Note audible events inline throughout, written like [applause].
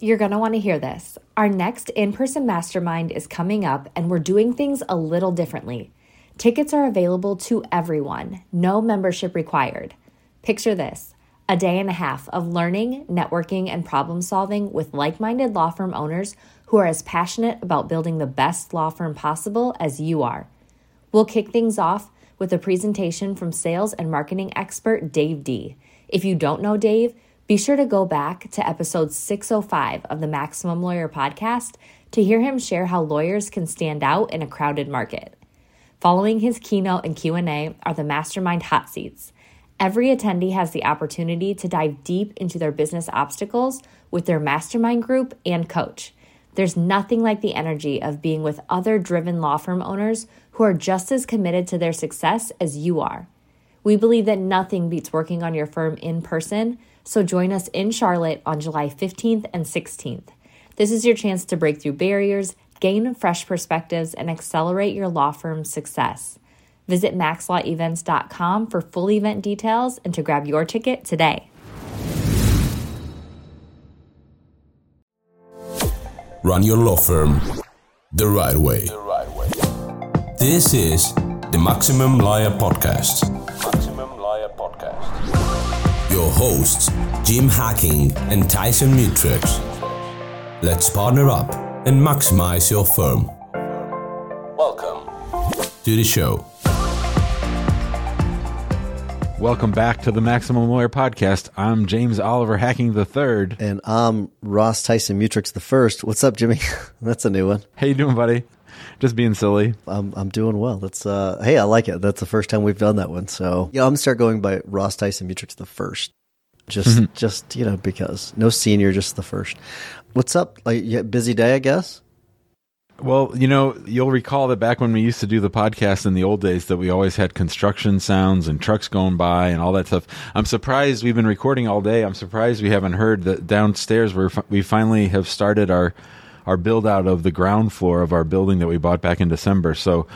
You're going to want to hear this. Our next in person mastermind is coming up, and we're doing things a little differently. Tickets are available to everyone, no membership required. Picture this a day and a half of learning, networking, and problem solving with like minded law firm owners who are as passionate about building the best law firm possible as you are. We'll kick things off with a presentation from sales and marketing expert Dave D. If you don't know Dave, be sure to go back to episode 605 of the Maximum Lawyer podcast to hear him share how lawyers can stand out in a crowded market. Following his keynote and Q&A are the Mastermind hot seats. Every attendee has the opportunity to dive deep into their business obstacles with their mastermind group and coach. There's nothing like the energy of being with other driven law firm owners who are just as committed to their success as you are. We believe that nothing beats working on your firm in person, so join us in Charlotte on July 15th and 16th. This is your chance to break through barriers, gain fresh perspectives, and accelerate your law firm's success. Visit maxlawevents.com for full event details and to grab your ticket today. Run your law firm the right way. The right way. This is the Maximum Lawyer Podcast. Maximum Lawyer Podcast your hosts, Jim Hacking and Tyson Mutrux. Let's partner up and maximize your firm. Welcome to the show. Welcome back to the Maximum Lawyer Podcast. I'm James Oliver Hacking the Third, and I'm Ross Tyson Mutrux the First. What's up, Jimmy? [laughs] That's a new one. How you doing, buddy? Just being silly. I'm I'm doing well. That's uh hey, I like it. That's the first time we've done that one. So yeah, I'm gonna start going by Ross Tyson Mutrux the first. Just mm-hmm. just you know because no senior, just the first. What's up? Like yeah, busy day, I guess. Well, you know, you'll recall that back when we used to do the podcast in the old days, that we always had construction sounds and trucks going by and all that stuff. I'm surprised we've been recording all day. I'm surprised we haven't heard that downstairs we we finally have started our our build out of the ground floor of our building that we bought back in December. So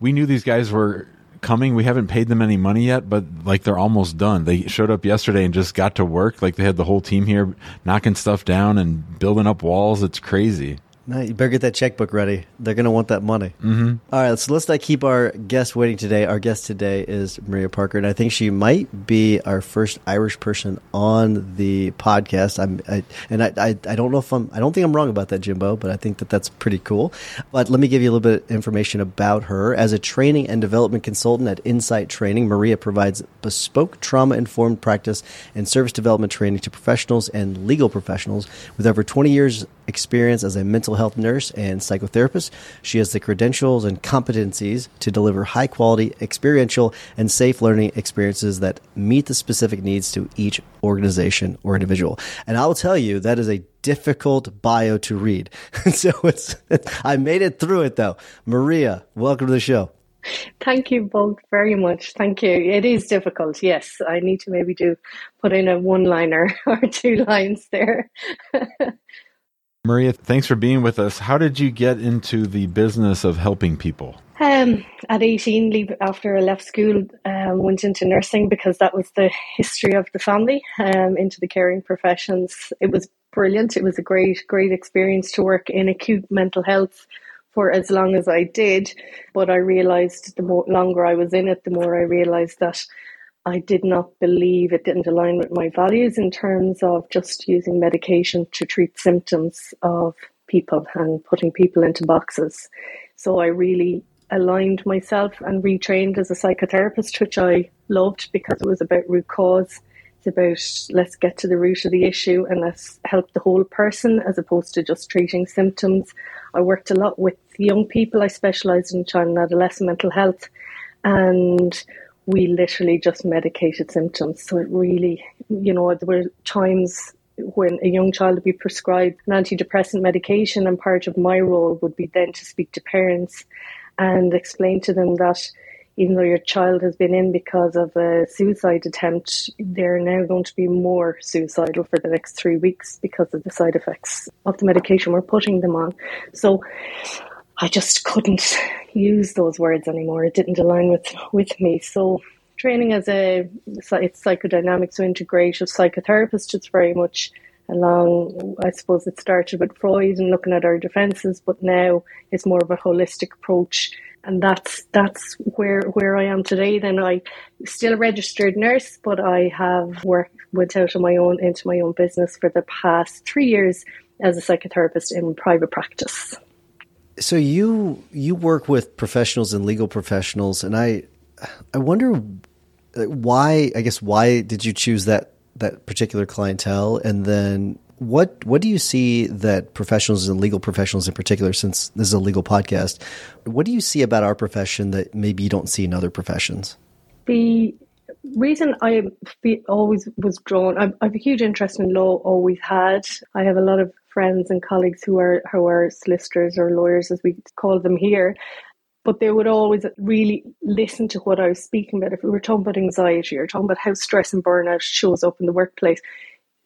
we knew these guys were coming. We haven't paid them any money yet, but like they're almost done. They showed up yesterday and just got to work. Like they had the whole team here knocking stuff down and building up walls. It's crazy. No, you better get that checkbook ready. They're going to want that money. Mm-hmm. All right, so let's not keep our guest waiting today. Our guest today is Maria Parker, and I think she might be our first Irish person on the podcast. I'm, I, and I, I, I don't know if I'm, I don't think I'm wrong about that, Jimbo, but I think that that's pretty cool. But let me give you a little bit of information about her. As a training and development consultant at Insight Training, Maria provides bespoke trauma informed practice and service development training to professionals and legal professionals with over 20 years experience as a mental health nurse and psychotherapist. She has the credentials and competencies to deliver high quality, experiential, and safe learning experiences that meet the specific needs to each organization or individual. And I will tell you, that is a difficult bio to read. [laughs] so it's, I made it through it though. Maria, welcome to the show. Thank you both very much. Thank you. It is difficult. Yes, I need to maybe do put in a one liner [laughs] or two lines there. [laughs] Maria, thanks for being with us. How did you get into the business of helping people? Um, at 18, after I left school, um, went into nursing because that was the history of the family, um, into the caring professions. It was brilliant. It was a great, great experience to work in acute mental health for as long as I did. But I realized the more longer I was in it, the more I realized that I did not believe it didn't align with my values in terms of just using medication to treat symptoms of people and putting people into boxes. So I really aligned myself and retrained as a psychotherapist, which I loved because it was about root cause. It's about let's get to the root of the issue and let's help the whole person as opposed to just treating symptoms. I worked a lot with young people. I specialised in child and adolescent mental health. And we literally just medicated symptoms. So it really, you know, there were times when a young child would be prescribed an antidepressant medication, and part of my role would be then to speak to parents and explain to them that even though your child has been in because of a suicide attempt, they're now going to be more suicidal for the next three weeks because of the side effects of the medication we're putting them on. So I just couldn't use those words anymore. It didn't align with with me. So training as a it's psychodynamic, so integrative psychotherapist, it's very much along I suppose it started with Freud and looking at our defences, but now it's more of a holistic approach and that's that's where where I am today. Then I still a registered nurse, but I have worked went out on my own into my own business for the past three years as a psychotherapist in private practice. So you you work with professionals and legal professionals, and I I wonder why. I guess why did you choose that that particular clientele, and then what what do you see that professionals and legal professionals in particular, since this is a legal podcast, what do you see about our profession that maybe you don't see in other professions? The reason I always was drawn, I have a huge interest in law, always had. I have a lot of friends and colleagues who are who are solicitors or lawyers, as we call them here. But they would always really listen to what I was speaking about. If we were talking about anxiety or talking about how stress and burnout shows up in the workplace,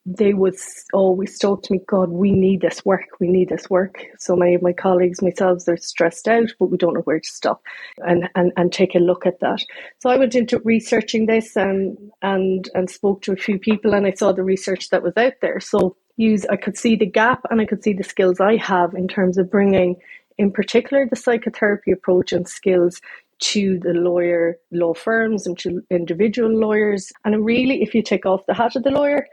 they would always talk to me, God, we need this work, we need this work. So many of my colleagues, myself, they're stressed out, but we don't know where to stop and, and, and take a look at that. So I went into researching this and and and spoke to a few people and I saw the research that was out there. So use I could see the gap and I could see the skills I have in terms of bringing in particular the psychotherapy approach and skills to the lawyer law firms and to individual lawyers. And really, if you take off the hat of the lawyer,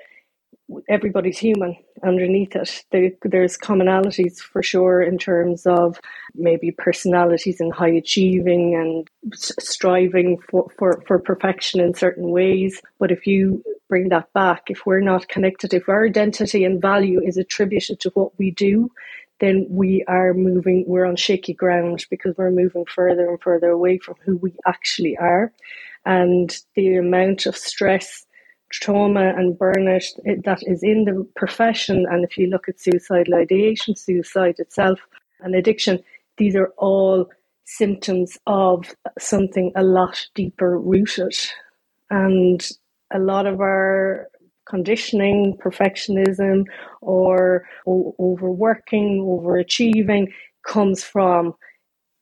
everybody's human underneath it. there's commonalities for sure in terms of maybe personalities and high achieving and striving for, for, for perfection in certain ways. But if you bring that back, if we're not connected, if our identity and value is attributed to what we do, then we are moving, we're on shaky ground because we're moving further and further away from who we actually are. And the amount of stress trauma and burnout that is in the profession. And if you look at suicidal ideation, suicide itself, and addiction, these are all symptoms of something a lot deeper rooted. And a lot of our conditioning, perfectionism, or overworking, overachieving comes from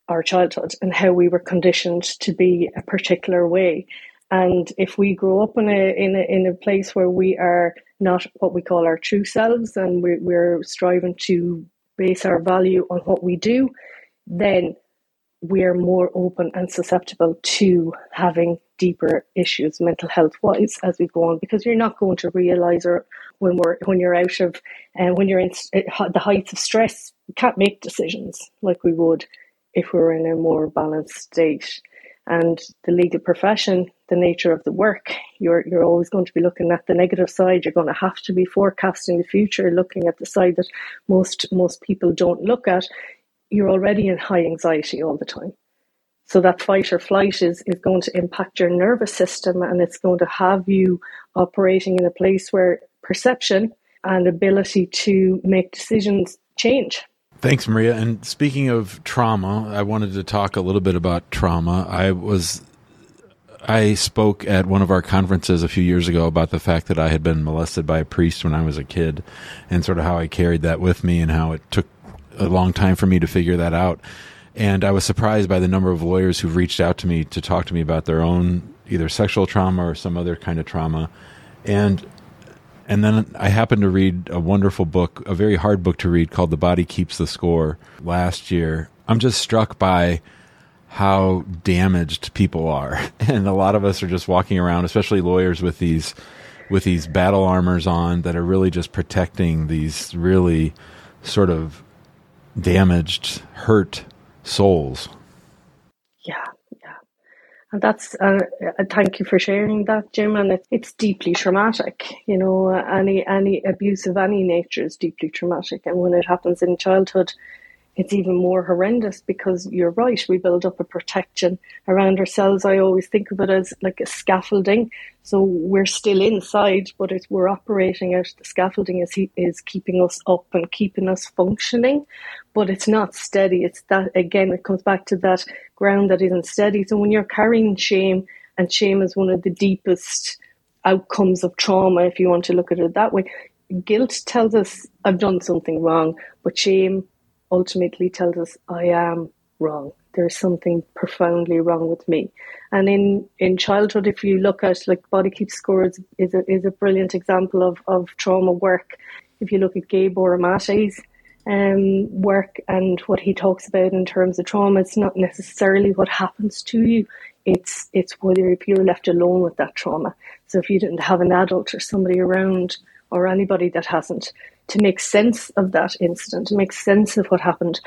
our childhood and how we were conditioned to be a particular way. And if we grow up in a in a in a place where we are not what we call our true selves, and we're, we're striving to base our value on what we do, then we are more open and susceptible to having deeper issues mental health wise as we go on because you're not going to realize or when we're when you're out of and uh, when you're in the heights of stress you can't make decisions like we would if we were in a more balanced state. And the legal profession, the nature of the work, you're you're always going to be looking at the negative side. You're going to have to be forecasting the future, looking at the side that most most people don't look at. You're already in high anxiety all the time. So that fight or flight is, is going to impact your nervous system and it's going to have you operating in a place where perception and ability to make decisions change. Thanks, Maria. And speaking of trauma, I wanted to talk a little bit about trauma. I was I spoke at one of our conferences a few years ago about the fact that I had been molested by a priest when I was a kid and sort of how I carried that with me and how it took a long time for me to figure that out. And I was surprised by the number of lawyers who've reached out to me to talk to me about their own either sexual trauma or some other kind of trauma. And and then I happened to read a wonderful book, a very hard book to read called The Body Keeps the Score last year. I'm just struck by how damaged people are. [laughs] And a lot of us are just walking around, especially lawyers with these with these battle armors on that are really just protecting these really sort of damaged, hurt souls. Yeah, yeah. and that's uh, uh, thank you for sharing that, Jim. And it, it's deeply traumatic. You know, any any abuse of any nature is deeply traumatic, and when it happens in childhood, it's even more horrendous because you're right. We build up a protection around ourselves. I always think of it as like a scaffolding. So we're still inside, but it's, we're operating out. The scaffolding is is keeping us up and keeping us functioning, but it's not steady. It's that again. It comes back to that ground that isn't steady. So when you're carrying shame, and shame is one of the deepest outcomes of trauma, if you want to look at it that way. Guilt tells us I've done something wrong, but shame ultimately tells us I am wrong. There's something profoundly wrong with me. And in, in childhood, if you look at like Body Keeps Score is, a, is a brilliant example of, of trauma work. if you look at Gabor Mate's um, work and what he talks about in terms of trauma, it's not necessarily what happens to you. It's it's whether if you're left alone with that trauma. So if you didn't have an adult or somebody around or anybody that hasn't to make sense of that incident, to make sense of what happened,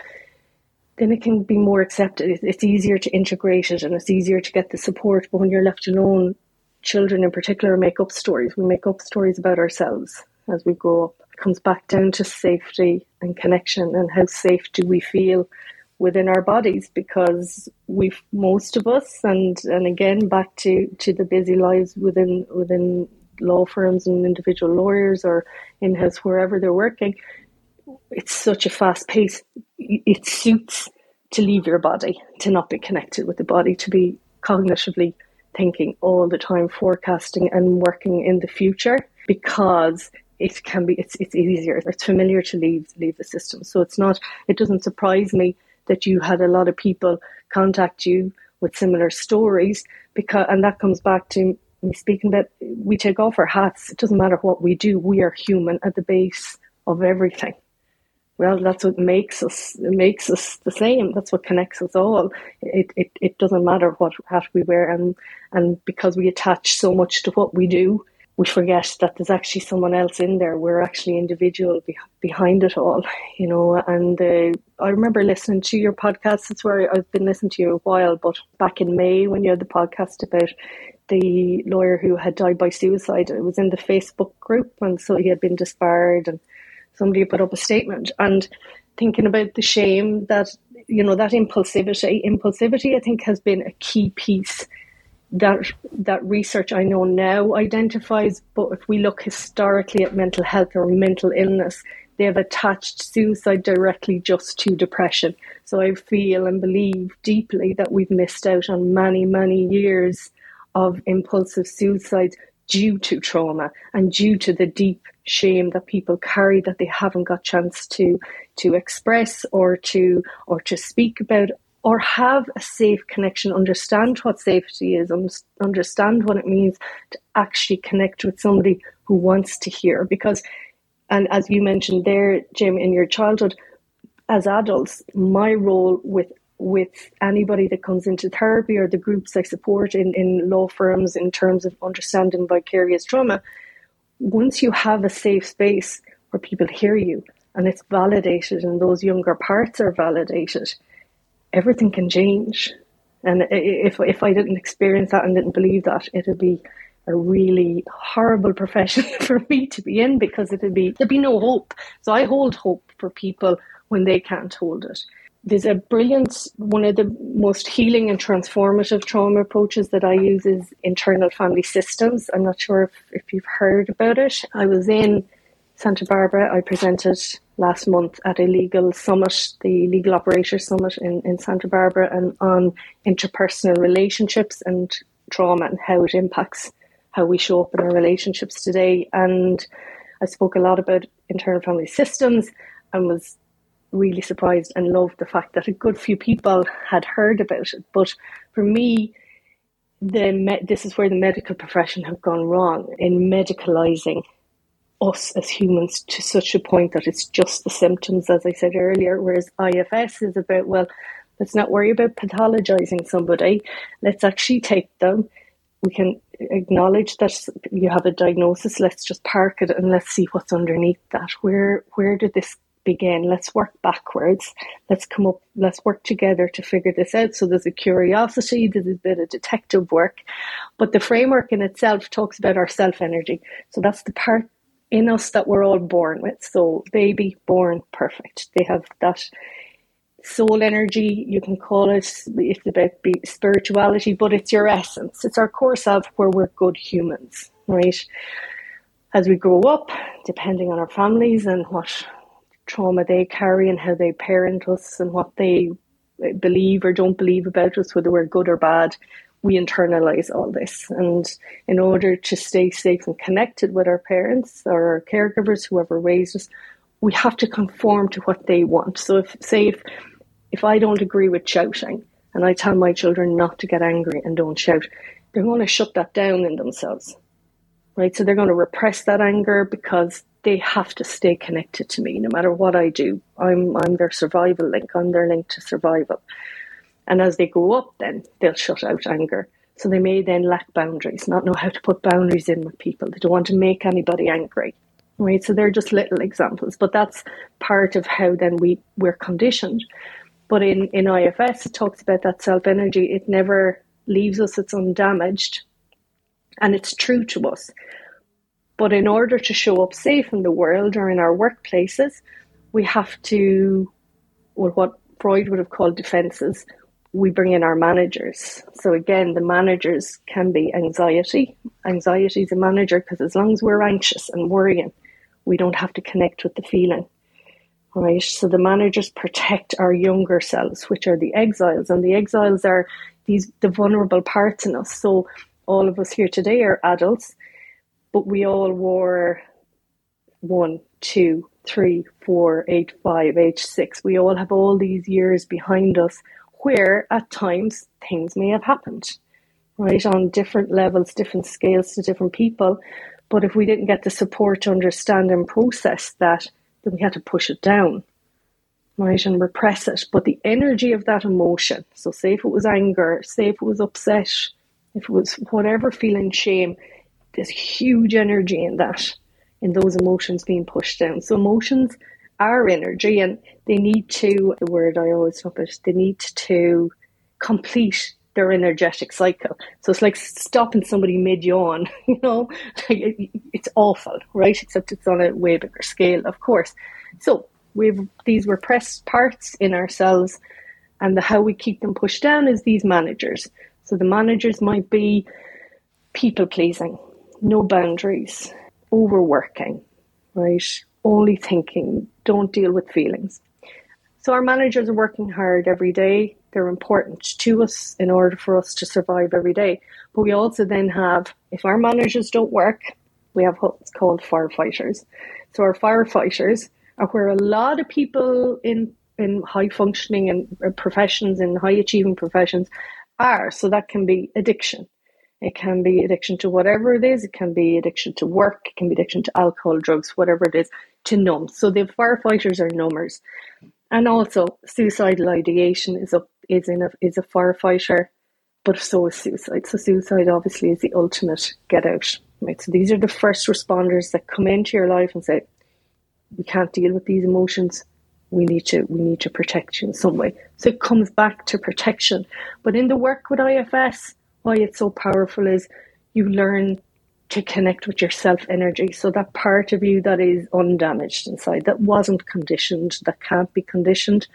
then it can be more accepted. It's easier to integrate it and it's easier to get the support. But when you're left alone, children in particular make up stories. We make up stories about ourselves as we grow up. It comes back down to safety and connection and how safe do we feel within our bodies because we've most of us and and again back to to the busy lives within within law firms and individual lawyers or in house wherever they're working it's such a fast pace. It suits to leave your body to not be connected with the body to be cognitively thinking all the time forecasting and working in the future because it can be it's it's easier. It's familiar to leave leave the system. So it's not it doesn't surprise me that you had a lot of people contact you with similar stories because and that comes back to speaking that we take off our hats it doesn't matter what we do we are human at the base of everything well that's what makes us makes us the same that's what connects us all it, it, it doesn't matter what hat we wear and and because we attach so much to what we do we forget that there's actually someone else in there. We're actually individual be- behind it all, you know. And uh, I remember listening to your podcast. It's where I've been listening to you a while, but back in May when you had the podcast about the lawyer who had died by suicide, it was in the Facebook group, and so he had been disbarred, and somebody put up a statement and thinking about the shame that you know that impulsivity. Impulsivity, I think, has been a key piece that that research I know now identifies, but if we look historically at mental health or mental illness, they have attached suicide directly just to depression. So I feel and believe deeply that we've missed out on many, many years of impulsive suicide due to trauma and due to the deep shame that people carry that they haven't got chance to to express or to or to speak about or have a safe connection, understand what safety is, understand what it means to actually connect with somebody who wants to hear. Because, and as you mentioned there, Jim, in your childhood, as adults, my role with with anybody that comes into therapy or the groups I support in, in law firms in terms of understanding vicarious trauma, once you have a safe space where people hear you and it's validated and those younger parts are validated, everything can change. And if if I didn't experience that and didn't believe that, it'd be a really horrible [laughs] profession for me to be in because it'd be there'd be no hope. So I hold hope for people when they can't hold it. There's a brilliant one of the most healing and transformative trauma approaches that I use is internal family systems. I'm not sure if, if you've heard about it. I was in Santa Barbara. I presented last month at a legal summit, the Legal Operators Summit in, in Santa Barbara, and on interpersonal relationships and trauma and how it impacts how we show up in our relationships today. And I spoke a lot about internal family systems and was really surprised and loved the fact that a good few people had heard about it. But for me, the this is where the medical profession have gone wrong in medicalizing us as humans to such a point that it's just the symptoms, as I said earlier, whereas IFS is about, well, let's not worry about pathologizing somebody. Let's actually take them. We can acknowledge that you have a diagnosis. Let's just park it and let's see what's underneath that. Where where did this begin? Let's work backwards. Let's come up. Let's work together to figure this out. So there's a curiosity. There's a bit of detective work, but the framework in itself talks about our self energy. So that's the part in us that we're all born with. So, baby born perfect. They have that soul energy, you can call it, it's about spirituality, but it's your essence. It's our core self where we're good humans, right? As we grow up, depending on our families and what trauma they carry and how they parent us and what they believe or don't believe about us, whether we're good or bad, we internalize all this. And in order to stay safe and connected with our parents or our caregivers, whoever raised us, we have to conform to what they want. So if say if if I don't agree with shouting and I tell my children not to get angry and don't shout, they're going to shut that down in themselves. Right? So they're going to repress that anger because they have to stay connected to me no matter what I do. I'm I'm their survival link. I'm their link to survival. And as they grow up, then they'll shut out anger. So they may then lack boundaries, not know how to put boundaries in with people. They don't want to make anybody angry. Right. So they're just little examples. But that's part of how then we, we're conditioned. But in, in IFS it talks about that self energy. It never leaves us, it's undamaged. And it's true to us. But in order to show up safe in the world or in our workplaces, we have to, or what Freud would have called defenses, we bring in our managers. So again, the managers can be anxiety. Anxiety is a manager because as long as we're anxious and worrying, we don't have to connect with the feeling. Right. So the managers protect our younger selves, which are the exiles, and the exiles are these the vulnerable parts in us. So all of us here today are adults but we all wore one, two, three, four, eight, five, age six. We all have all these years behind us where at times things may have happened, right? On different levels, different scales to different people. But if we didn't get the support to understand and process that, then we had to push it down, right? And repress it. But the energy of that emotion, so say if it was anger, say if it was upset, if it was whatever feeling shame, there's huge energy in that, in those emotions being pushed down. So emotions are energy and they need to, the word I always talk about, they need to complete their energetic cycle. So it's like stopping somebody mid yawn, [laughs] you know, it's awful, right? Except it's on a way bigger scale, of course. So we've these repressed parts in ourselves, and the how we keep them pushed down is these managers. So the managers might be people pleasing, no boundaries, overworking, right? Only thinking, don't deal with feelings. So our managers are working hard every day. They're important to us in order for us to survive every day. But we also then have, if our managers don't work, we have what's called firefighters. So our firefighters are where a lot of people in in high functioning and professions and high achieving professions are. So that can be addiction. It can be addiction to whatever it is. It can be addiction to work. It can be addiction to alcohol, drugs, whatever it is, to numb. So the firefighters are numbers. And also suicidal ideation is a is in a is a firefighter, but so is suicide. So suicide obviously is the ultimate get out. Right. So these are the first responders that come into your life and say, We can't deal with these emotions. We need to we need to protect you in some way. So it comes back to protection. But in the work with IFS, why it's so powerful is you learn to connect with your self energy. So that part of you that is undamaged inside, that wasn't conditioned, that can't be conditioned.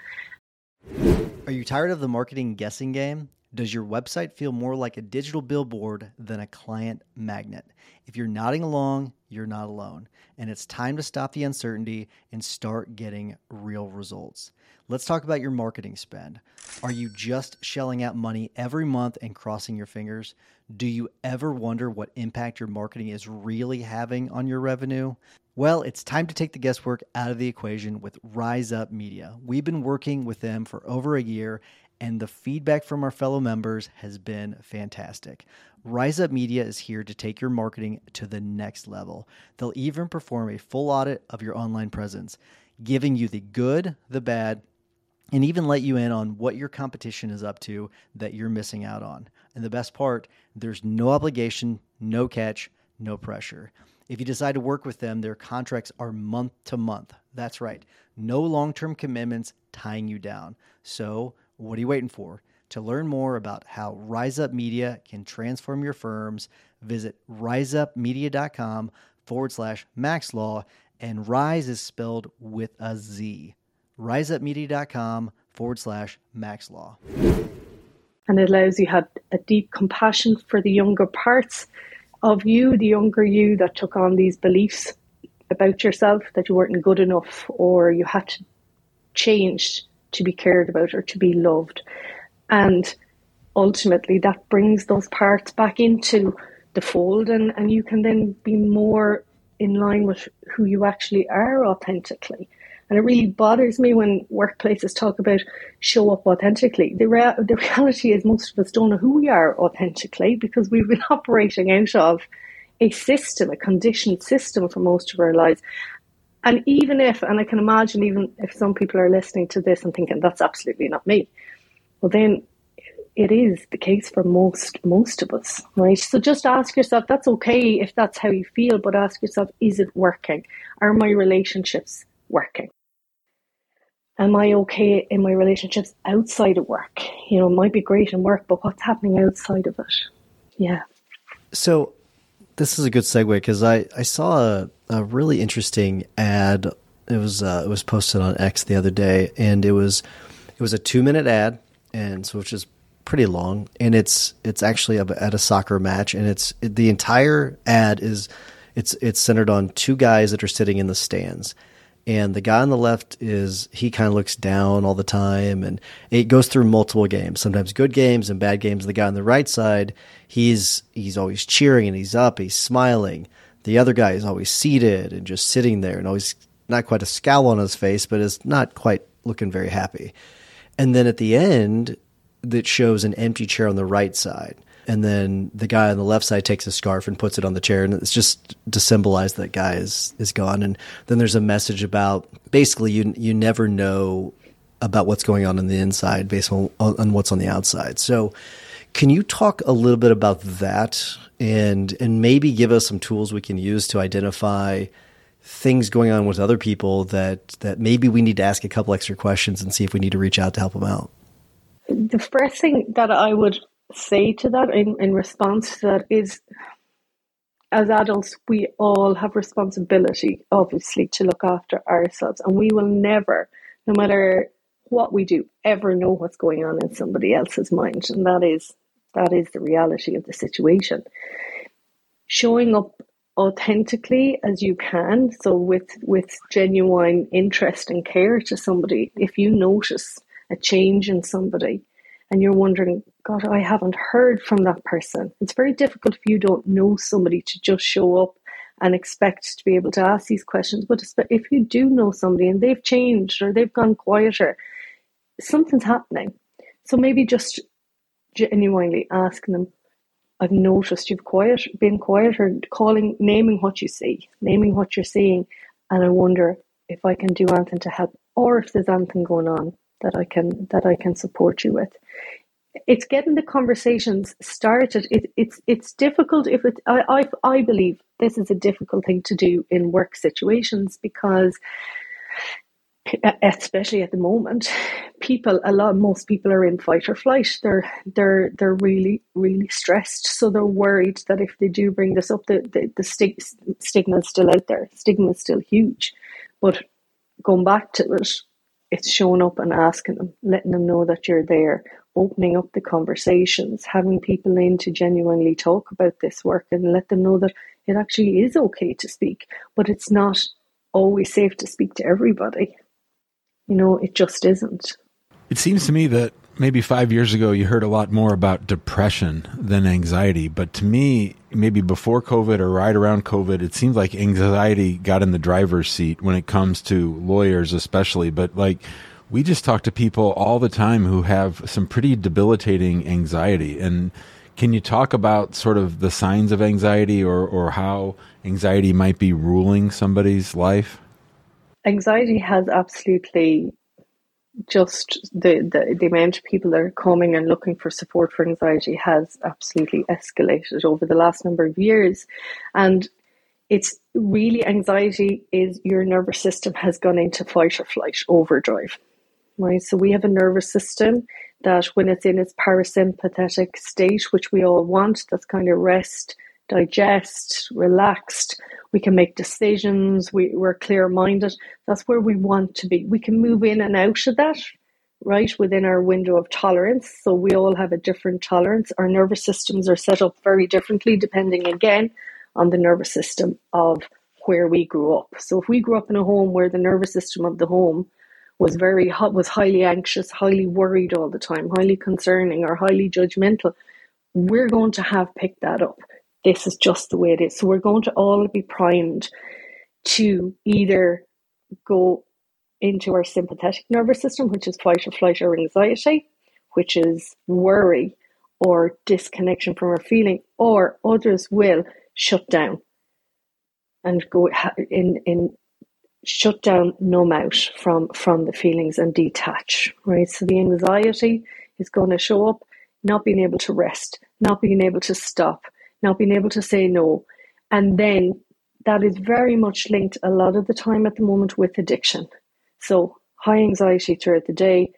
Are you tired of the marketing guessing game? Does your website feel more like a digital billboard than a client magnet? If you're nodding along, you're not alone. And it's time to stop the uncertainty and start getting real results. Let's talk about your marketing spend. Are you just shelling out money every month and crossing your fingers? Do you ever wonder what impact your marketing is really having on your revenue? Well, it's time to take the guesswork out of the equation with Rize Up Media. We've been working with them for over a year, and the feedback from our fellow members has been fantastic. Rize Up Media is here to take your marketing to the next level. They'll even perform a full audit of your online presence, giving you the good, the bad, and even let you in on what your competition is up to that you're missing out on. And the best part, there's no obligation, no catch, no pressure. If you decide to work with them, their contracts are month to month. That's right. No long term commitments tying you down. So, what are you waiting for? To learn more about how Rize Up Media can transform your firms, visit rizeupmedia.com forward slash maxlaw. And Rise is spelled with a Z rizeupmedia.com forward slash maxlaw. And it allows you have a deep compassion for the younger parts of you, the younger you that took on these beliefs about yourself that you weren't good enough or you had to change to be cared about or to be loved. And ultimately, that brings those parts back into the fold, and, and you can then be more in line with who you actually are authentically. And it really bothers me when workplaces talk about show up authentically. The, rea- the reality is, most of us don't know who we are authentically because we've been [laughs] operating out of a system, a conditioned system for most of our lives. and even if, and I can imagine even if some people are listening to this and thinking that's absolutely not me, well then it is the case for most most of us, right? So just ask yourself, that's okay if that's how you feel, but ask yourself, is it working? Are my relationships working? Am I okay in my relationships outside of work? You know, it might be great in work, but what's happening outside of it? Yeah. So this is a good segue because I, I saw a, a really interesting ad. It was uh, it was posted on X the other day, and it was it was a two minute ad, and so which is pretty long, and it's it's actually at a soccer match, and it's the entire ad is it's it's centered on two guys that are sitting in the stands, and the guy on the left is he kind of looks down all the time and it goes through multiple games sometimes good games and bad games. The guy on the right side he's he's always cheering and he's up he's smiling. The other guy is always seated and just sitting there and always not quite a scowl on his face but is not quite looking very happy and then at the end that shows an empty chair on the right side. And then the guy on the left side takes a scarf and puts it on the chair and it's just to symbolize that guy is is gone. And then there's a message about basically you you never know about what's going on in the inside based on on what's on the outside. So can you talk a little bit about that? And and maybe give us some tools we can use to identify things going on with other people that that maybe we need to ask a couple extra questions and see if we need to reach out to help them out the first thing that I would say to that in, in response to that is as adults, we all have responsibility, obviously, to look after ourselves. And we will never, no matter what we do, ever know what's going on in somebody else's mind. And that is that is the reality of the situation. Showing up authentically as you can, so with with genuine interest and care to somebody, if you notice a change in somebody, and you're wondering, God, I haven't heard from that person. It's very difficult if you don't know somebody to just show up and expect to be able to ask these questions. But if you do know somebody and they've changed or they've gone quieter, something's happening. So maybe just genuinely asking them, I've noticed you've quiet, been quieter, calling, naming what you see, naming what you're seeing, and I wonder if I can do anything to help, or if there's anything going on that I can that I can support you with. It's getting the conversations started. It, it's it's difficult if it. I, I I believe this is a difficult thing to do in work situations because especially at the moment people a lot most people are in fight or flight. They're they're they're really really stressed. So they're worried that if they do bring this up the the, the stig- stigma is still out there. Stigma is still huge. But going back to it it's showing up and asking them, letting them know that you're there, opening up the conversations, having people in to genuinely talk about this work and let them know that it actually is okay to speak, but it's not always safe to speak to everybody. You know, it just isn't. It seems to me that maybe five years ago you heard a lot more about depression than anxiety. But to me, maybe before COVID or right around COVID, it seems like anxiety got in the driver's seat when it comes to lawyers, especially. But like, we just talk to people all the time who have some pretty debilitating anxiety. And can you talk about sort of the signs of anxiety or, or how anxiety might be ruling somebody's life? Anxiety has absolutely just the, the, the amount of people that are coming and looking for support for anxiety has absolutely escalated over the last number of years. And it's really anxiety is your nervous system has gone into fight or flight overdrive. Right. So we have a nervous system that when it's in its parasympathetic state, which we all want, that's kind of rest, digest, relaxed. We can make decisions. We, we're clear minded. That's where we want to be. We can move in and out of that, right, within our window of tolerance. So we all have a different tolerance. Our nervous systems are set up very differently, depending again on the nervous system of where we grew up. So if we grew up in a home where the nervous system of the home was very was highly anxious, highly worried all the time, highly concerning, or highly judgmental, we're going to have picked that up this is just the way it is. So we're going to all be primed to either go into our sympathetic nervous system, which is fight or flight or anxiety, which is worry or disconnection from our feeling, or others will shut down and go in in shut down, numb out from from the feelings and detach. Right. So the anxiety is going to show up, not being able to rest, not being able to stop, not being able to say no, and then that is very much linked a lot of the time at the moment with addiction. So high anxiety throughout the day,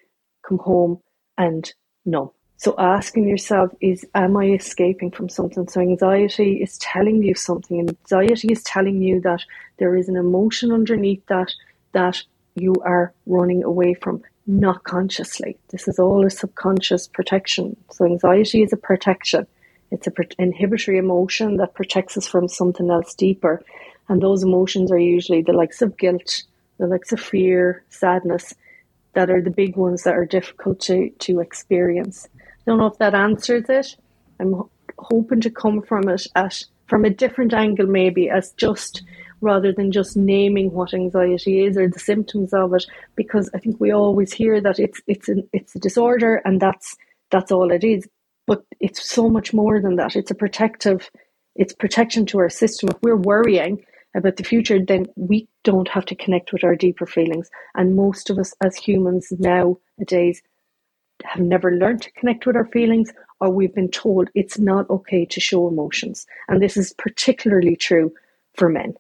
come home and numb. So asking yourself is, am I escaping from something? So anxiety is telling you something. Anxiety is telling you that there is an emotion underneath that that you are running away from, not consciously. This is all a subconscious protection. So anxiety is a protection. It's an inhibitory emotion that protects us from something else deeper. And those emotions are usually the likes of guilt, the likes of fear, sadness, that are the big ones that are difficult to, to experience. I don't know if that answers it. I'm hoping to come from it at from a different angle, maybe as just rather than just naming what anxiety is or the symptoms of it, because I think we always hear that it's it's an it's a disorder and that's that's all it is. But it's so much more than that. It's a protective, it's protection to our system. If we're worrying, about the future, then we don't have to connect with our deeper feelings. And most of us as humans nowadays have never learned to connect with our feelings, or we've been told it's not okay to show emotions. And this is particularly true for men.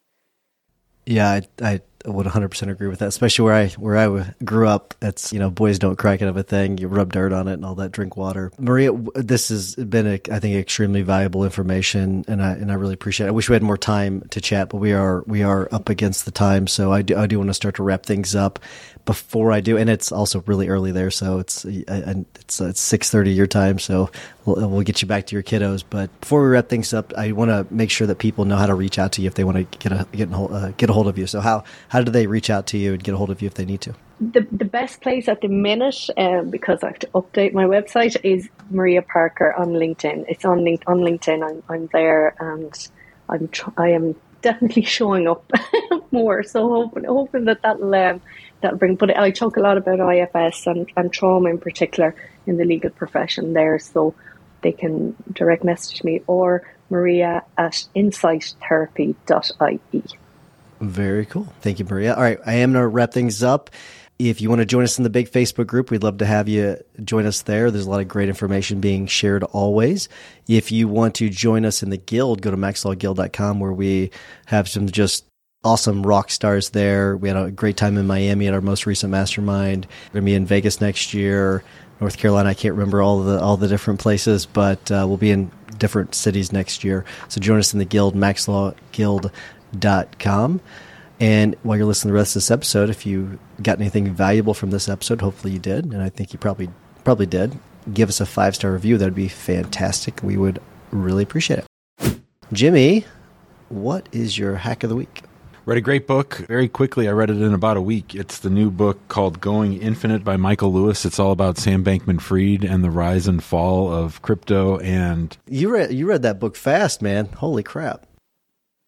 Yeah, I, I would 100% agree with that, especially where I where I grew up. It's you know boys don't cry kind of a thing. You rub dirt on it and all that. Drink water. Maria, this has been a, I think extremely valuable information, and I and I really appreciate. it. I wish we had more time to chat, but we are we are up against the time, so I do I do want to start to wrap things up before I do, and it's also really early there, so it's it's it's six thirty your time, so we'll, we'll get you back to your kiddos. But before we wrap things up, I want to make sure that people know how to reach out to you if they want to get a get a hold, uh, get a hold of you. So how how do they reach out to you and get a hold of you if they need to? The the best place at the minute, um, because I have to update my website, is Maria Parker on LinkedIn. It's on link on LinkedIn. I'm I'm there, and I'm tr- I am definitely [laughs] showing up [laughs] more. So hoping hoping that that'll um, that'll bring. But I talk a lot about IFS and, and trauma in particular in the legal profession there. So they can direct message me or Maria at insighttherapy.ie. Very cool. Thank you, Maria. All right, I am going to wrap things up. If you want to join us in the big Facebook group, we'd love to have you join us there. There's a lot of great information being shared always. If you want to join us in the guild, go to maxlawguild.com where we have some just awesome rock stars there. We had a great time in Miami at our most recent mastermind. We're going to be in Vegas next year. North Carolina, I can't remember all the all the different places, but uh, we'll be in different cities next year. So join us in the guild, maxlawguild.com. And while you're listening to the rest of this episode, if you got anything valuable from this episode, hopefully you did, and I think you probably probably did. Give us a five star review. That'd be fantastic. We would really appreciate it. Jimmy, what is your hack of the week? Read a great book very quickly. I read it in about a week. It's the new book called Going Infinite by Michael Lewis. It's all about Sam Bankman Fried and the rise and fall of crypto and You read you read that book fast, man. Holy crap.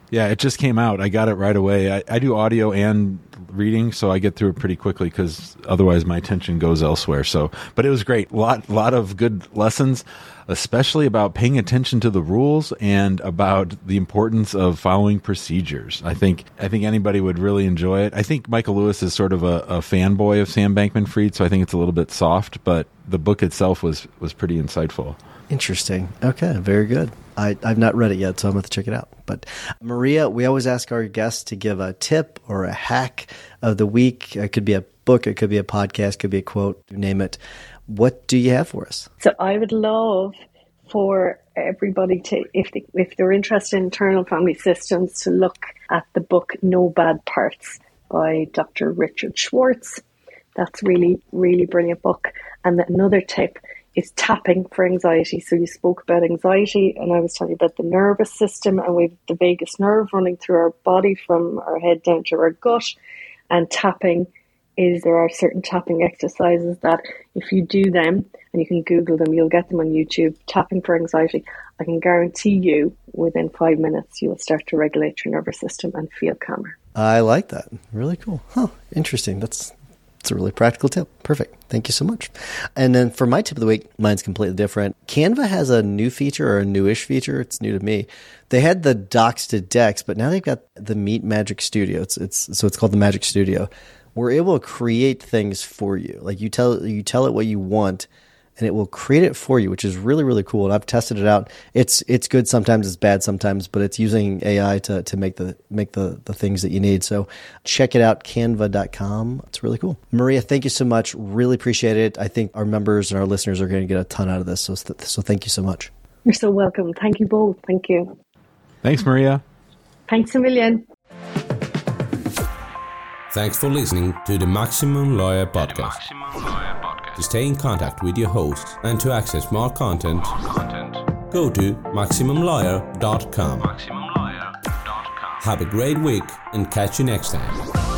Yeah, it just came out. I got it right away. I, I do audio and reading, so I get through it pretty quickly because otherwise my attention goes elsewhere. So, but it was great. Lot lot of good lessons, especially about paying attention to the rules and about the importance of following procedures. I think I think anybody would really enjoy it. I think Michael Lewis is sort of a, a fanboy of Sam Bankman Fried, so I think it's a little bit soft. But the book itself was was pretty insightful. Interesting. Okay, very good. I, I've not read it yet, so I'm going to check it out. But Maria, we always ask our guests to give a tip or a hack of the week. It could be a book, it could be a podcast, it could be a quote, name it. What do you have for us? So I would love for everybody to, if they, if they're interested in internal family systems, to look at the book No Bad Parts by Dr. Richard Schwartz. That's really, really brilliant book. And another tip is tapping for anxiety. So you spoke about anxiety, and I was telling you about the nervous system, and we've the vagus nerve running through our body from our head down to our gut. And tapping is there are certain tapping exercises that if you do them, and you can Google them, you'll get them on YouTube. Tapping for anxiety. I can guarantee you, within five minutes, you'll start to regulate your nervous system and feel calmer. I like that. Really cool. Huh. Interesting. That's It's a really practical tip. Perfect. Thank you so much. And then for my tip of the week, mine's completely different. Canva has a new feature or a newish feature. It's new to me. They had the docs to decks, but now they've got the Meet Magic Studio. It's it's so it's called the Magic Studio. We're able to create things for you. Like you tell you tell it what you want and it will create it for you, which is really really cool. And I've tested it out. It's it's good sometimes, it's bad sometimes, but it's using AI to to make the make the the things that you need. So check it out, canva.com. It's really cool. Maria, thank you so much. Really appreciate it. I think our members and our listeners are going to get a ton out of this. So so thank you so much. You're so welcome. Thank you both. Thank you. Thanks, Maria. Thanks a million. Thanks for listening to the Maximum Lawyer Podcast. To stay in contact with your host and to access more content, go to MaximumLawyer.com. MaximumLawyer.com. Have a great week and catch you next time.